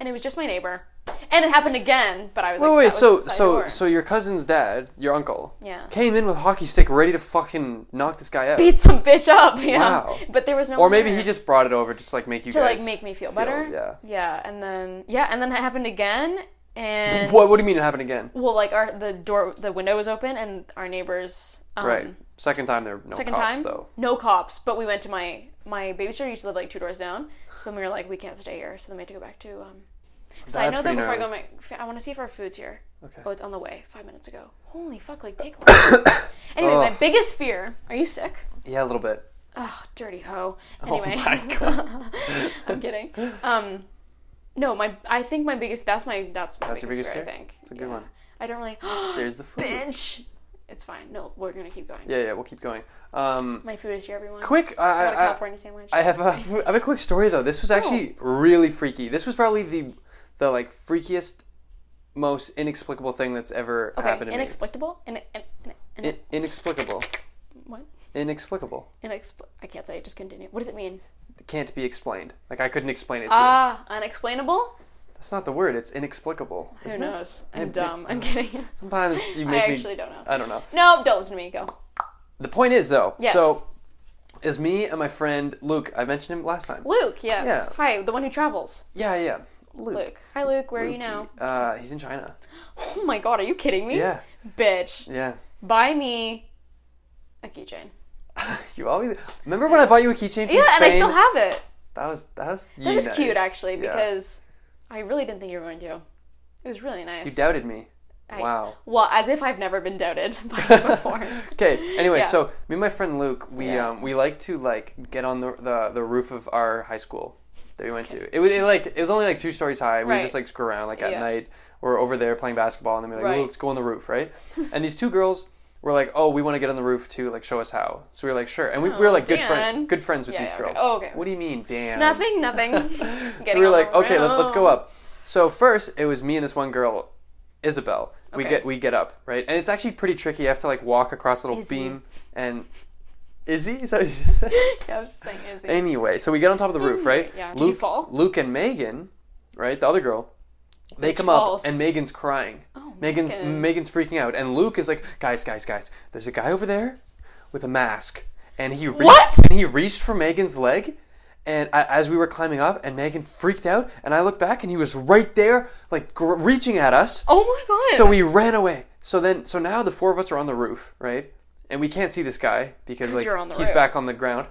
and it was just my neighbor. And it happened again, but I was Wait, like, wait. was So, so, door. so your cousin's dad, your uncle, Yeah. came in with a hockey stick, ready to fucking knock this guy out. beat some bitch up. Yeah, Wow. but there was no. or maybe he just brought it over just to like make you to guys like make me feel better. Yeah. yeah, and then yeah, and then it happened again, and What? What do you mean it happened again? Well, like our the door, the window was open, and our neighbors. Um, right. Second time there were no second cops time though. no cops but we went to my my babysitter used to live like two doors down so we were like we can't stay here so then we had to go back to um side That's note though pretty before i go my i want to see if our food's here Okay. oh it's on the way five minutes ago holy fuck like take long. (coughs) anyway my biggest fear are you sick Yeah, a little bit. Oh, dirty hoe anyway Oh my god. (laughs) i'm kidding um no my i think my biggest that's my that's my That's your biggest, biggest fear, i think It's a good Yeah. one. i don't really (gasps) There's the food. bitch it's fine no we're gonna keep going Yeah, yeah. We'll keep going. Um, my food is here everyone quick. I, I want a California sandwich. I have a, I have a quick story though. This was actually really freaky. This was probably the the like freakiest, most inexplicable thing that's ever okay, happened to inexplicable. In, in, in, in, me. In, inexplicable. what? Inexplicable. Inexpl- I can't say it. Just continue. What does it mean? Can't be explained. Like I couldn't explain it to you. Ah, unexplainable. That's not the word. It's inexplicable. Who isn't it? knows? I'm dumb. I'm kidding. (laughs) Sometimes you make me. actually don't know. I don't know. No, don't listen to me. Go. The point is though. Yes. So, is me and my friend Luke. I mentioned him last time. Luke. Yes. Yeah. Hi, the one who travels. Yeah, yeah. Luke. Luke. Hi, Luke. Where are you now? Uh, he's in China. (gasps) Oh my God, are you kidding me? Yeah, Bitch, yeah. buy me a keychain. (laughs) You always remember when I bought you a keychain from Yeah, Spain? and I still have it. That was that was That was cute, actually, Yeah. because I really didn't think you were going to. It was really nice. you doubted me. I- wow. Well, as if I've never been doubted (laughs) by you before. (laughs) Okay. Anyway, Yeah. so me and my friend Luke, we Yeah. um we like to like get on the the, the roof of our high school that we went to. It was it, like it was only like two stories high. We would just like screw around like at Yeah. night. We're over there playing basketball, and then we're like, Right. "Ooh, let's go on the roof, right? and these two girls were like, oh, we want to get on the roof too. like show us how. So we were like, sure, and we, we were Oh, like good Dan. friend, good friends with Yeah, these yeah, okay. girls. Oh, okay. What do you mean, Dan? nothing, nothing. (laughs) So we were like, okay, let, let's go up. So first, it was me and this one girl, Isabel. We Okay. get we get up right, and it's actually pretty tricky. You have to like walk across a little Izzy. beam, and Izzy is that what you just said? (laughs) Yeah, I was just saying anything. anyway, so we get on top of the roof, right? Yeah. Luke, fall? Luke and Megan, right? The other girl, they Which come falls? up, and Megan's crying. Oh, Megan's Megan. Megan's freaking out, and Luke is like, guys, guys, guys. There's a guy over there with a mask, and he reached, What? And he reached for Megan's leg, and a- as we were climbing up, and Megan freaked out, and I looked back, and he was right there, like gr- reaching at us. Oh my god. So we ran away. So then, so now the four of us are on the roof, right? And we can't see this guy because 'Cause like you're on the he's roof. back on the ground,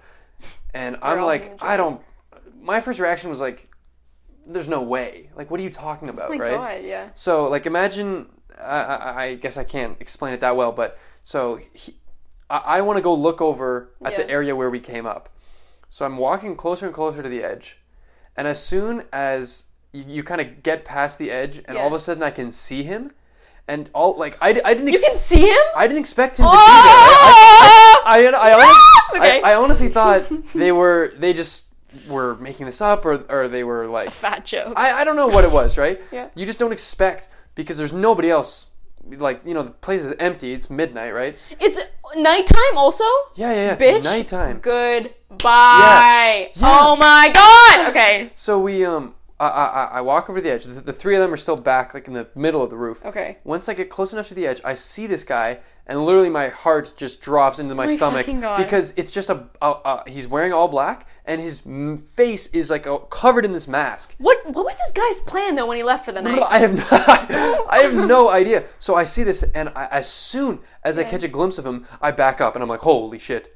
and I'm all like, I don't. My first reaction was like, "There's no way! Like, what are you talking about, oh right?" god, yeah. So like, imagine. I, I, I guess I can't explain it that well, but so he, I, I want to go look over at the area where we came up. So I'm walking closer and closer to the edge, and as soon as you, you kind of get past the edge, and all of a sudden I can see him, and all like I, I didn't You can see him? I didn't expect him to Oh! be there. I, I, I, honestly, Okay. I, I honestly thought (laughs) they were they just were making this up, or or they were like Fat joke. I, I don't know what it was, right? (laughs) Yeah. You just don't expect because there's nobody else. Like you know, the place is empty. It's midnight, right? it's nighttime also? Yeah, yeah, yeah. Bitch. It's nighttime. Goodbye. Yeah. Oh my god. Okay. So we um, I, I I walk over the edge. The, the three of them are still back, like in the middle of the roof. Okay. Once I get close enough to the edge, I see this guy, and literally my heart just drops into my my stomach God. because it's just a, a, a he's wearing all black, and his m- face is like uh covered in this mask. What what was this guy's plan though when he left for the night? (laughs) I have no, (laughs) I have no idea. So I see this, and I, as soon as I catch a glimpse of him, I back up, and I'm like, "Holy shit!"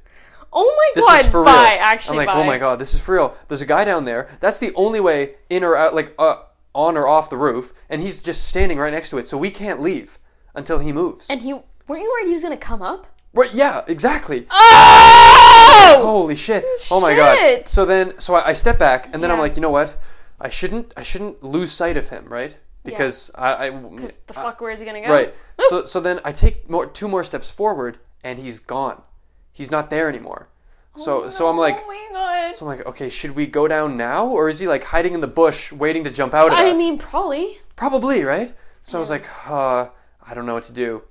Oh my This god, is for bye. real. Actually, I'm like, bye. oh my god, this is for real. There's a guy down there. That's the only way in or out, like uh, on or off the roof, and he's just standing right next to it, so we can't leave until he moves. And he weren't you worried he was gonna come up? right? Yeah, exactly. Oh! Holy shit! Oh my god. Shit. So then, so I, I step back, and then I'm Yeah. like, you know what? I shouldn't, I shouldn't lose sight of him, right? Because I, I, Because the fuck, where is he gonna go? right. So, so then I take more, two more steps forward, and he's gone. He's not there anymore. So, so I'm like, oh my god. so I'm like, okay, should we go down now, or is he like hiding in the bush, waiting to jump out at us? I us? mean, probably. Probably, right? So I was like, uh, I don't know what to do.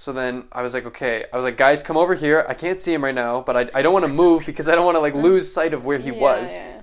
So then I was like, okay. I was like, guys, come over here. I can't see him right now, but I, I don't want to move because I don't want to like lose sight of where he Yeah, was. yeah.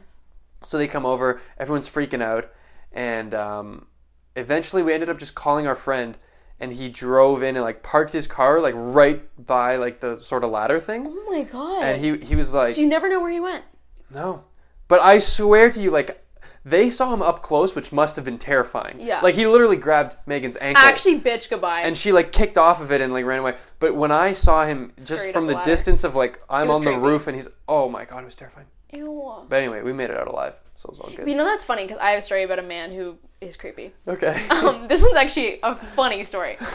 So they come over. Everyone's freaking out, and um, eventually we ended up just calling our friend, and he drove in and like parked his car like right by like the sort of ladder thing, Oh my god. and he he was like, so you never know where he went. no. But I swear to you, like they saw him up close, which must have been terrifying. Yeah. Like he literally grabbed Megan's ankle. Actually, bitch, goodbye. and she like kicked off of it and like ran away. But when I saw him just Straight from up the ladder. distance of like I'm was on the creepy. roof and he's oh my god, it was terrifying. Ew. But anyway, we made it out alive, so it was all good. You know that's funny because I have a story about a man who is creepy. Okay. (laughs) Um, this one's actually a funny story. (laughs)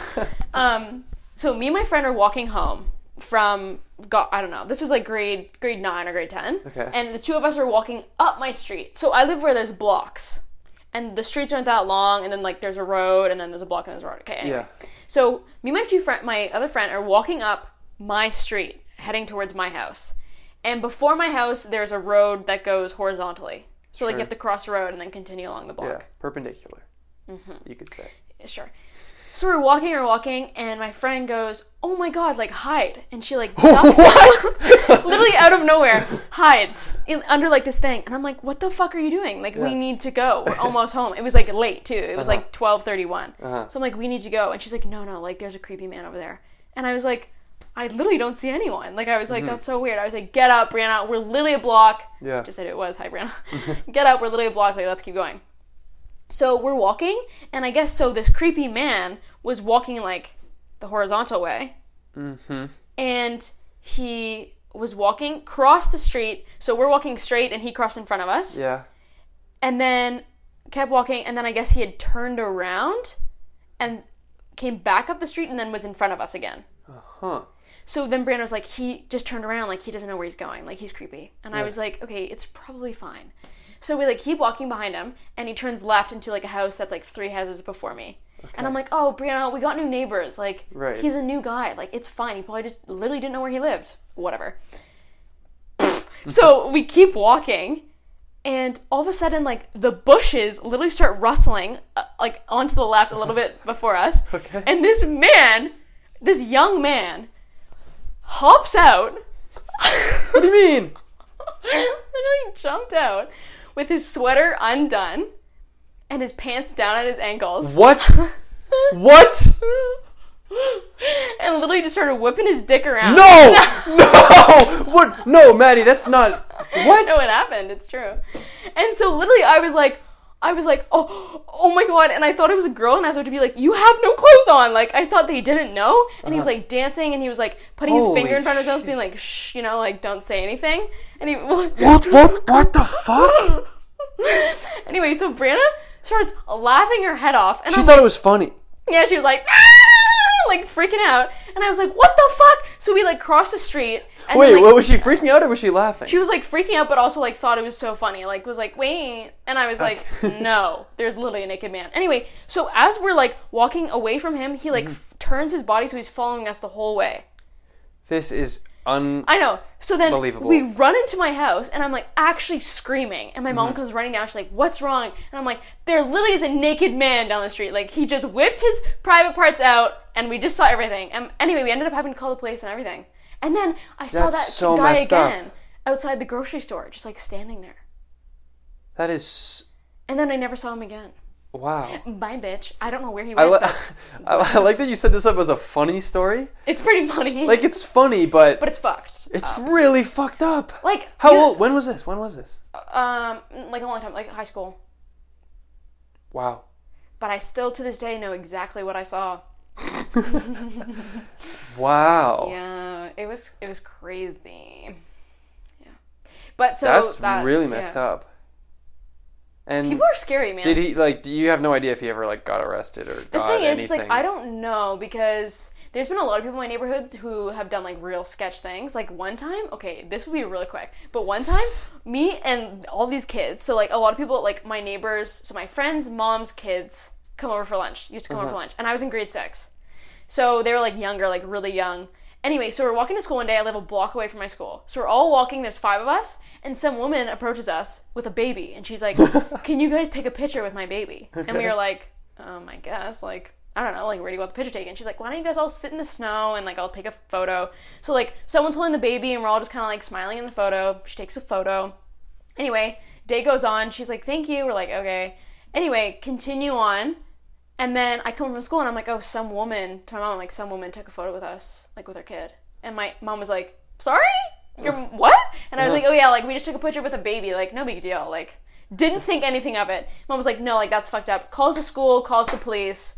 Um, so me and my friend are walking home from God, I don't know. This was like grade grade nine or grade ten. Okay. And the two of us are walking up my street. So I live where there's blocks, and the streets aren't that long. And then like there's a road, and then there's a block, and there's a road. Okay. Anyway. yeah. So me and my two friend, my other friend, are walking up my street, heading towards my house. And before my house, there's a road that goes horizontally. So like you have to cross the road and then continue along the block. Yeah. Perpendicular. Mm-hmm. You could say. Sure. So we're walking, we're walking, and my friend goes, "Oh my god, like hide!" And she like (laughs) ducks (laughs) literally out of nowhere, hides in under like this thing, and I'm like, "What the fuck are you doing? Like, we need to go. We're (laughs) almost home." It was like late too. It was Uh-huh. like twelve thirty one. Uh-huh. So I'm like, "We need to go," and she's like, "No, no, like there's a creepy man over there," and I was like. I literally don't see anyone. Like I was like, Mm-hmm. that's so weird. I was like, get up, Brianna. We're literally a block. Yeah. Just said it was. Hi, Brianna. get up. We're literally a block. Like let's keep going. So we're walking, and I guess so. This creepy man was walking like the horizontal way, Mm-hmm. and he was walking cross the street. So we're walking straight, and he crossed in front of us, Yeah. and then kept walking, and then I guess he had turned around and came back up the street, and then was in front of us again. Uh huh. So then Brandon was like, he just turned around, like he doesn't know where he's going, like he's creepy. And I was like, okay, it's probably fine. So we like keep walking behind him, and he turns left into like a house that's like three houses before me. And I'm like, oh, Brianna, we got new neighbors. Like, Right. he's a new guy. Like, it's fine. He probably just literally didn't know where he lived. Whatever. (laughs) so we keep walking, and all of a sudden, like the bushes literally start rustling, uh, like onto the left a little bit (laughs) before us. Okay. And this man, this young man, hops out. What do you mean? (laughs) literally jumped out with his sweater undone and his pants down at his ankles. What? what? (laughs) and literally just started whipping his dick around. No! (laughs) No! What? No, Maddie, that's not. What? no, it happened. It's true. And so literally, I was like, I was like, oh, oh my god! And I thought it was a girl, and I was about to be like, you have no clothes on. Like I thought they didn't know. And he was like dancing, and he was like putting his Uh-huh. Finger in front of his nose, being like, shh, you know, like don't say anything. And he. What? What? What the (laughs) fuck? anyway, so Brianna starts laughing her head off, and She I'm thought like, it was funny. yeah, she was like, ah! Like freaking out, and I was like, what the fuck? So we like crossed the street, and Wait, then, like, what, was she freaking out or was she laughing? she was like freaking out, but also like thought it was so funny. Like was like, wait, and I was ah. like, (laughs) no, there's literally a naked man. Anyway, so as we're like walking away from him, he like mm-hmm. f- turns his body so he's following us the whole way. This is un. I know. So then Believable. we run into my house, and I'm like actually screaming, and my Mm-hmm. mom comes running down. She's like, "What's wrong?" And I'm like, "There literally is a naked man down the street. Like he just whipped his private parts out, and we just saw everything." And anyway, we ended up having to call the police and everything. And then I saw That's that so guy messed up. again outside the grocery store, just like standing there. That is. And then I never saw him again. Wow. Bye, bitch. I don't know where he I, went. li- (laughs) I, I like that you set this up as a funny story. it's pretty funny. Like it's funny, but, but it's fucked. it's really fucked up. like How you- old? When was this? When was this? Um, like a long time, like high school. Wow. But I still to this day know exactly what I saw. (laughs) Wow. Yeah, it was it was crazy. Yeah, but so That's that, really messed yeah. up. And People are scary, man. did he like? Do you have no idea if he ever like got arrested or The thing is, anything? like I don't know because there's been a lot of people in my neighborhood who have done like real sketch things. Like one time, okay, this will be really quick, but one time, me and all these kids, so like a lot of people, like my neighbors, so my friends' mom's kids come over for lunch, used to come over uh-huh. for lunch, and I was in grade six. So they were like younger, like really young. Anyway, so we're walking to school one day. I live a block away from my school. So we're all walking. There's five of us, and some woman approaches us with a baby, and she's like, (laughs) "Can you guys take a picture with my baby?" And we were like, "Um, I guess." Like, I don't know. Like, where do you want the picture taken? She's like, "Why don't you guys all sit in the snow and like I'll take a photo?" So like, someone's holding the baby, and we're all just kind of like smiling in the photo. She takes a photo. Anyway, day goes on. She's like, "Thank you." We're like, "Okay." Anyway, continue on. And then I come from school and I'm like, oh, some woman, to my mom, like, some woman took a photo with us, like, with her kid. And my mom was like, sorry? You're what? And I was like, oh, yeah, like, we just took a picture with a baby. Like, no big deal. Like, didn't think anything of it. Mom was like, no, like, that's fucked up. Calls the school, calls the police.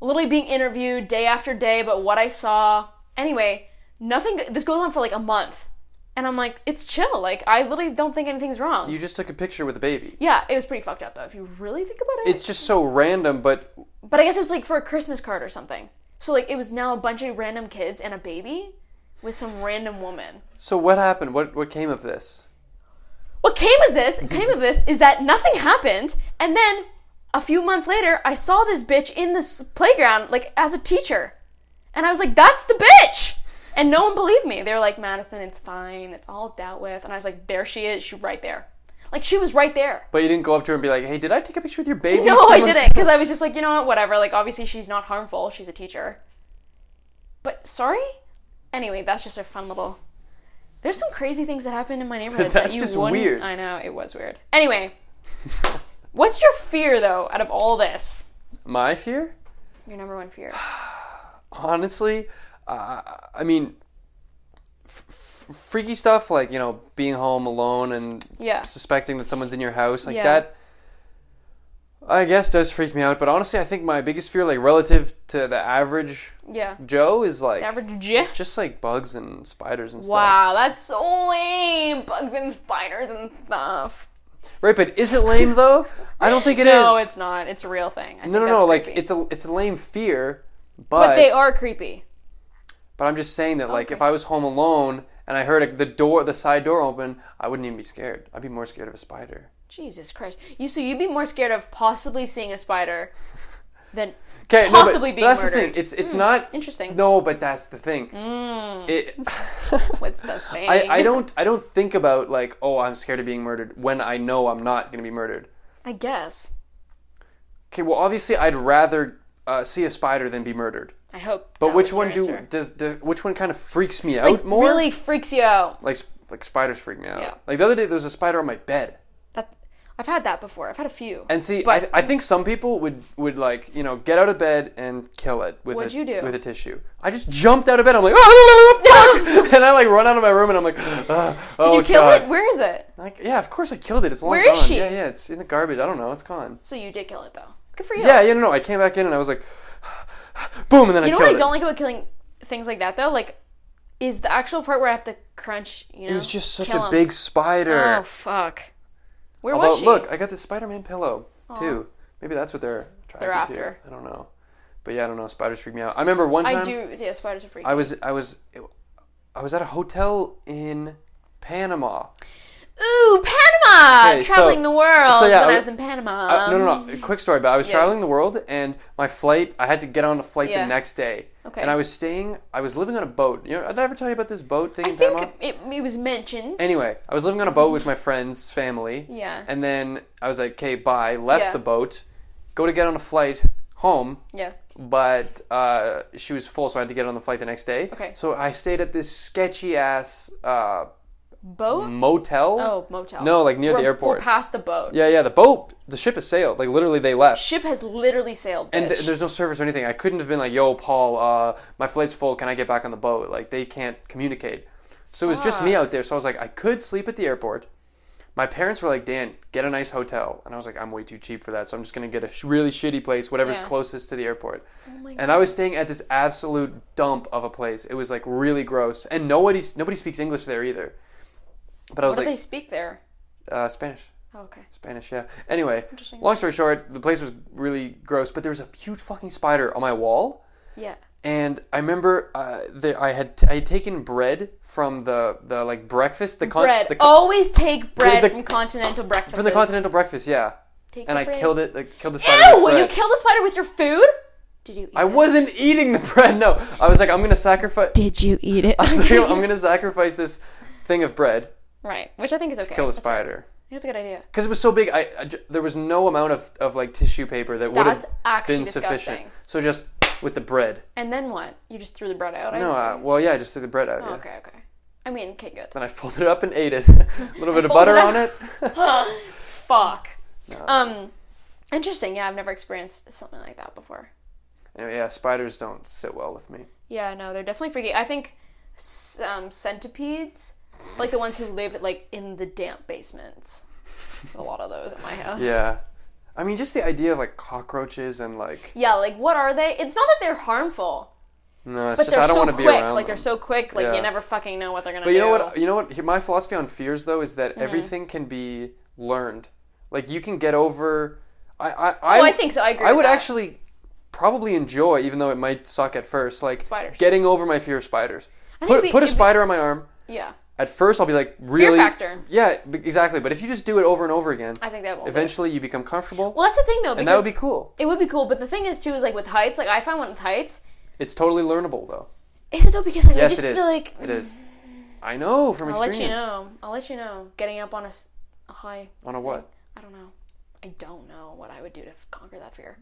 Literally being interviewed day after day about what I saw. Anyway, nothing, this goes on for like a month. And I'm like, it's chill. Like, I literally don't think anything's wrong. you just took a picture with a baby. yeah, it was pretty fucked up, though, if you really think about it. It's just so random, but But I guess it was like for a Christmas card or something. So like it was now a bunch of random kids and a baby with some random woman. so what happened? What what came of this? What came of this? Came of this is that nothing happened, and then a few months later, I saw this bitch in this playground like as a teacher, and I was like, "That's the bitch." And no one believed me. They were like, Madison, it's fine. It's all dealt with. And I was like, there she is. She's right there. Like, she was right there. But you didn't go up to her and be like, "Hey, did I take a picture with your baby?" No, I didn't. Because (laughs) I was just like, you know what, whatever. Like, obviously, she's not harmful. She's a teacher. But sorry? Anyway, that's just a fun little. There's some crazy things that happen in my neighborhood (laughs) That's that you just wouldn't. weird. I know it was weird. Anyway, what's your fear though? Out of all this, My fear, your number one fear. (sighs) honestly, uh, I mean, f- freaky stuff like you know being home alone and Yeah. suspecting that someone's in your house like Yeah. that. I guess does freak me out, but honestly, I think my biggest fear, like relative to the average Yeah. Joe, is like The average J. just like bugs and spiders and stuff. Wow, that's so lame. Bugs and spiders and stuff. Right, but is it lame though? I don't think it (laughs) is. no, it's not. It's a real thing. I no, no, no. Like creepy. it's a it's a lame fear, but but they are creepy. But I'm just saying that, like, Okay. if I was home alone and I heard the door, the side door open, I wouldn't even be scared. I'd be more scared of a spider. Jesus Christ. You so you'd be more scared of possibly seeing a spider (laughs) than Okay, Possibly no, but being that's the thing. It's it's not interesting. No, but that's the thing. It, (laughs) (laughs) What's the thing? I, I don't I don't think about like oh I'm scared of being murdered when I know I'm not gonna be murdered. I guess. Okay, well obviously I'd rather uh, see a spider than be murdered. I hope. But that which one do answer. does, does which one kind of freaks me out more? really freaks you out? Like like spiders freak me out. Yeah. Like the other day there was a spider on my bed. That I've had that before. I've had a few. And see, I, I think some people would, would like you know get out of bed and kill it with What'd a, you do? with a tissue. I just jumped out of bed. I'm like, (laughs) oh, fuck? (laughs) and I like run out of my room and I'm like, ah, "Ugh, oh Did you kill God. it? Where is it? Like, yeah, of course I killed it. It's long Where gone. is she? Yeah, yeah, it's in the garbage. I don't know. It's gone. So you did kill it though. Good for you. Yeah, yeah, no, no. I came back in and I was like, boom, and then I. You I know what I don't like about killing things like that though? Like, is the actual part where I have to crunch? You know, it was just such a 'em. big spider. Oh fuck. Where Although, was she? look, I got this Spider-Man pillow too. Maybe that's what they're They're to. after. I don't know, but yeah, I don't know. Spiders freak me out. I remember one time. I do. Yeah, spiders are freaky. I was I was I was at a hotel in Panama. Ooh, Panama! Okay, so- Traveling the world so yeah, when I I was- in Panama. Uh, no, no, no. Quick story, but I was yeah. traveling the world, and my flight. I had to get on a flight Yeah. the next day. Okay. And I was staying. I was living on a boat. You know, did I ever tell you about this boat thing I in think Panama? it, it was mentioned. Anyway, I was living on a boat with my friend's family. Yeah. And then I was like, "Okay, bye." Left the boat, go to get on a flight home, Yeah. but uh, she was full, so I had to get on the flight the next day. Okay. So I stayed at this sketchy ass uh, Boat? motel. Oh, motel. No, like near the We're- airport. We're past the boat. Yeah, yeah. The boat, the ship has sailed. Like literally, they left. Ship has literally sailed. and th- there's no service or anything. I couldn't have been like, "Yo, Paul, uh, my flight's full. Can I get back on the boat?" Like they can't communicate. So it was just me out there. So I was like, I could sleep at the airport. My parents were like, "Dan, get a nice hotel," and I was like, "I'm way too cheap for that. So I'm just gonna get a sh- really shitty place, whatever's Yeah. closest to the airport." oh my And I was staying at this absolute dump of a place. It was like really gross, and nobody nobody speaks English there either. But I was what do they speak there? uh, Spanish. Oh, okay. Spanish, yeah. Anyway, Interesting. long story short, the place was really gross, but there was a huge fucking spider on my wall. Yeah. And I remember uh, the, I had I had taken bread from the, the like breakfast the con- bread. the con- Always take bread the- from continental breakfast. from the continental breakfast yeah Take and I bread. killed it like, killed the spider Ew! with You bread. killed a spider with your food? Did you? Eat I it? wasn't eating the bread no I was like I'm gonna sacrifice Did you eat it? I was like, I'm (laughs) gonna sacrifice this thing of bread right, which I think is okay. kill the That's right. spider That's a good idea. because it was so big I, I there was no amount of, of like tissue paper that would That's have actually been disgusting. sufficient so just with the bread And then what? You just threw the bread out? I no uh, assume? well yeah I just threw the bread out Oh, yeah. okay, okay. I mean, okay, good. then I folded it up and ate it (laughs) a little bit of Fold (laughs) it butter on it (laughs) Fuck. Um, interesting. Yeah, I've never experienced something like that before. anyway yeah spiders don't sit well with me Yeah, no, they're definitely freaky. I think um, centipedes, like the ones who live like in the damp basements. A lot of those at my house. Yeah. I mean, just the idea of like cockroaches and like Yeah, like what are they? It's not that they're harmful, no, it's but just they're I don't so want to be quick. around. Like they're so quick. Like Yeah. you never fucking know what they're gonna But do. you know what? You know what? My philosophy on fears though is Mm-hmm. that everything can be learned. Like you can get over. I I I, Oh, I think so. I agree. I would that. actually probably enjoy, even though it might suck at first, like Spiders. getting over my fear of spiders. I Put be- put a be- spider on my arm. Yeah, At first, I'll be like really factor. Yeah, b- exactly. But if you just do it over and over again, I think that will. eventually you become comfortable, Well, that's the thing though, because and that would be cool. it would be cool. But the thing is too is like with heights. Like I find one with heights. It's totally learnable though. Is it though? Because like I just feel like It is. I know from I'll let experience. you know. I'll let you know. Getting up on a high. On a what? I don't know. I don't know what I would do to conquer that fear.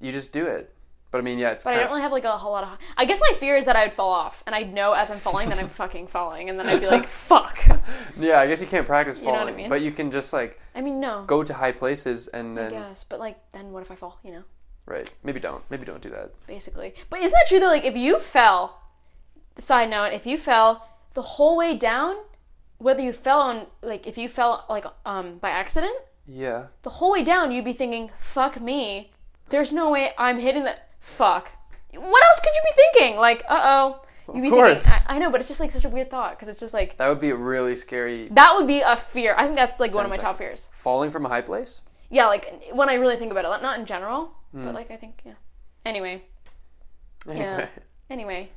You just do it. But I mean, yeah, it's But I don't really have like a whole lot of. I guess my fear is that I would fall off, and I'd know as I'm falling that I'm (laughs) fucking falling, and then I'd be like, "Fuck." (laughs) yeah. I guess you can't practice know what I falling, mean? but you can just like I mean, no. go to high places and I then guess, but like, then what if I fall? You know, right. Maybe don't. Maybe don't do that. basically. But isn't that true though? Like, if you fell, side note, if you fell the whole way down, whether you fell on like if you fell like um by accident, Yeah. the whole way down, you'd be thinking, "Fuck me." There's no way I'm hitting the fuck. What else could you be thinking? Like, uh oh. You'd be course. thinking. I, I know, but it's just like such a weird thought because it's just like That would be a really scary that would be a fear. I think that's like one of my top fears. falling from a high place. Yeah, like when I really think about it, not in general, Hmm. but like I think yeah. Anyway, Anyway, yeah. Anyway,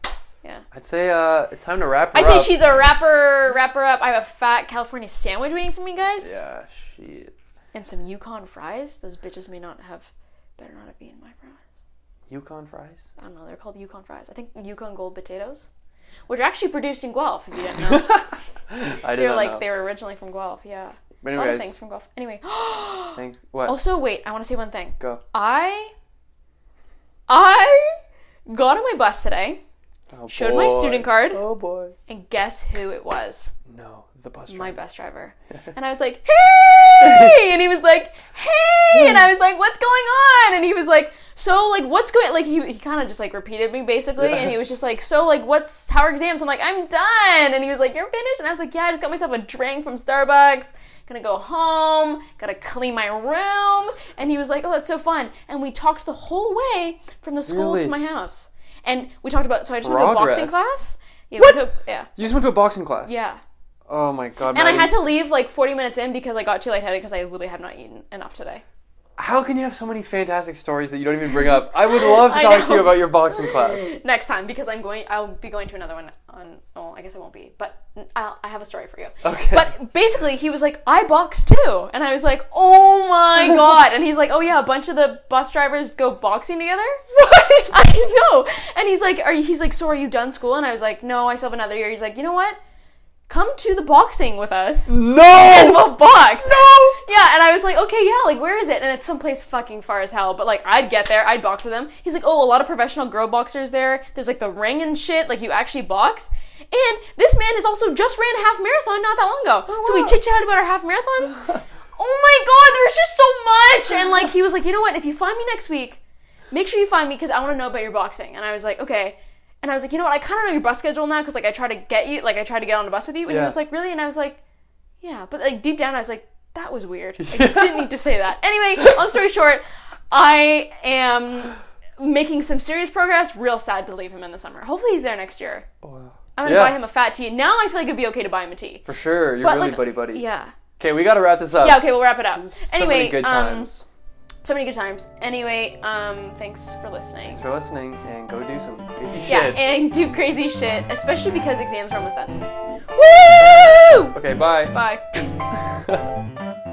yeah. I'd say uh, it's time to wrap her I say up. she's a rapper. wrapper up. I have a fat California sandwich waiting for me, guys, Yeah. Shit. and some Yukon fries. Those bitches may not have, better not have been my fries. Yukon fries. I don't know. They're called Yukon fries. I think Yukon Gold potatoes, which are actually produced in Guelph. If you didn't know, (laughs) I they didn't were like know. they were originally from Guelph. Yeah, But a lot of things from Guelph. Anyway, (gasps) thank (gasps) what? also wait, I want to say one thing. Go. I I got on my bus today Oh, showed my student card. Oh boy. and guess who it was? No, the bus My bus driver. And I was like, "Hey!" (laughs) And he was like, "Hey!" And I was like, "What's going on?" And he was like, "So like what's going like he he kind of just like repeated me basically Yeah. and he was just like, "So like what's how are exams?" I'm like, "I'm done." And he was like, "You're finished?" And I was like, "Yeah, I just got myself a drink from Starbucks." Gonna go home, gotta clean my room. And he was like, Oh, that's so fun. And we talked the whole way from the school Really? to my house. And we talked about, so I just went to a boxing class. Yeah, we to a- yeah. You just went to a boxing class. Yeah. Oh my god. And I had to leave like 40 minutes in because I got too lightheaded because I literally had not eaten enough today. How can you have so many fantastic stories that you don't even bring up? I would love to (laughs) I talk to you about your boxing class. (laughs) Next time because I'm going, I'll be going to another one on, oh, I guess I won't be, but I'll, I have a story for you. Okay. But basically, he was like, I box too. And I was like, oh my (laughs) God. And he's like, oh yeah, a bunch of the bus drivers go boxing together? What? I know. And he's like, are you, he's like, so are you done school? And I was like, no, I still have another year. He's like, you know what? Come to the boxing with us. No. And We'll box. No. Yeah, and I was like, okay, yeah, like where is it? And it's someplace fucking far as hell. But like, I'd get there, I'd box with him. He's like, oh, a lot of professional girl boxers there. There's like the ring and shit. Like you actually box. And this man has also just ran a half marathon not that long ago. Oh, so we chit chatted about our half marathons. (laughs) oh my god, there's just so much. And like he was like, you know what? If you find me next week, make sure you find me because I want to know about your boxing. And I was like, okay. And I was like, you know what? I kind of know your bus schedule now because like I try to get you, like I tried to get on the bus with you. And he was like, really? And I was like, yeah. But like deep down, I was like, that was weird. Like, (laughs) you didn't need to say that. Anyway, long story short, I am making some serious progress. Real sad to leave him in the summer. Hopefully, he's there next year. Wow. I'm gonna Yeah. buy him a fat tea. Now I feel like it'd be okay to buy him a tea. For sure. You're But, really like, buddy buddy. Yeah. Okay, we gotta wrap this up. Yeah. Okay, we'll wrap it up. So anyway, many good um, times. So many good times. Anyway, um, thanks for listening. Thanks for listening and go do some crazy shit. Yeah, shit. and do crazy shit, especially because exams are almost done. Woo! okay, bye. Bye. (laughs)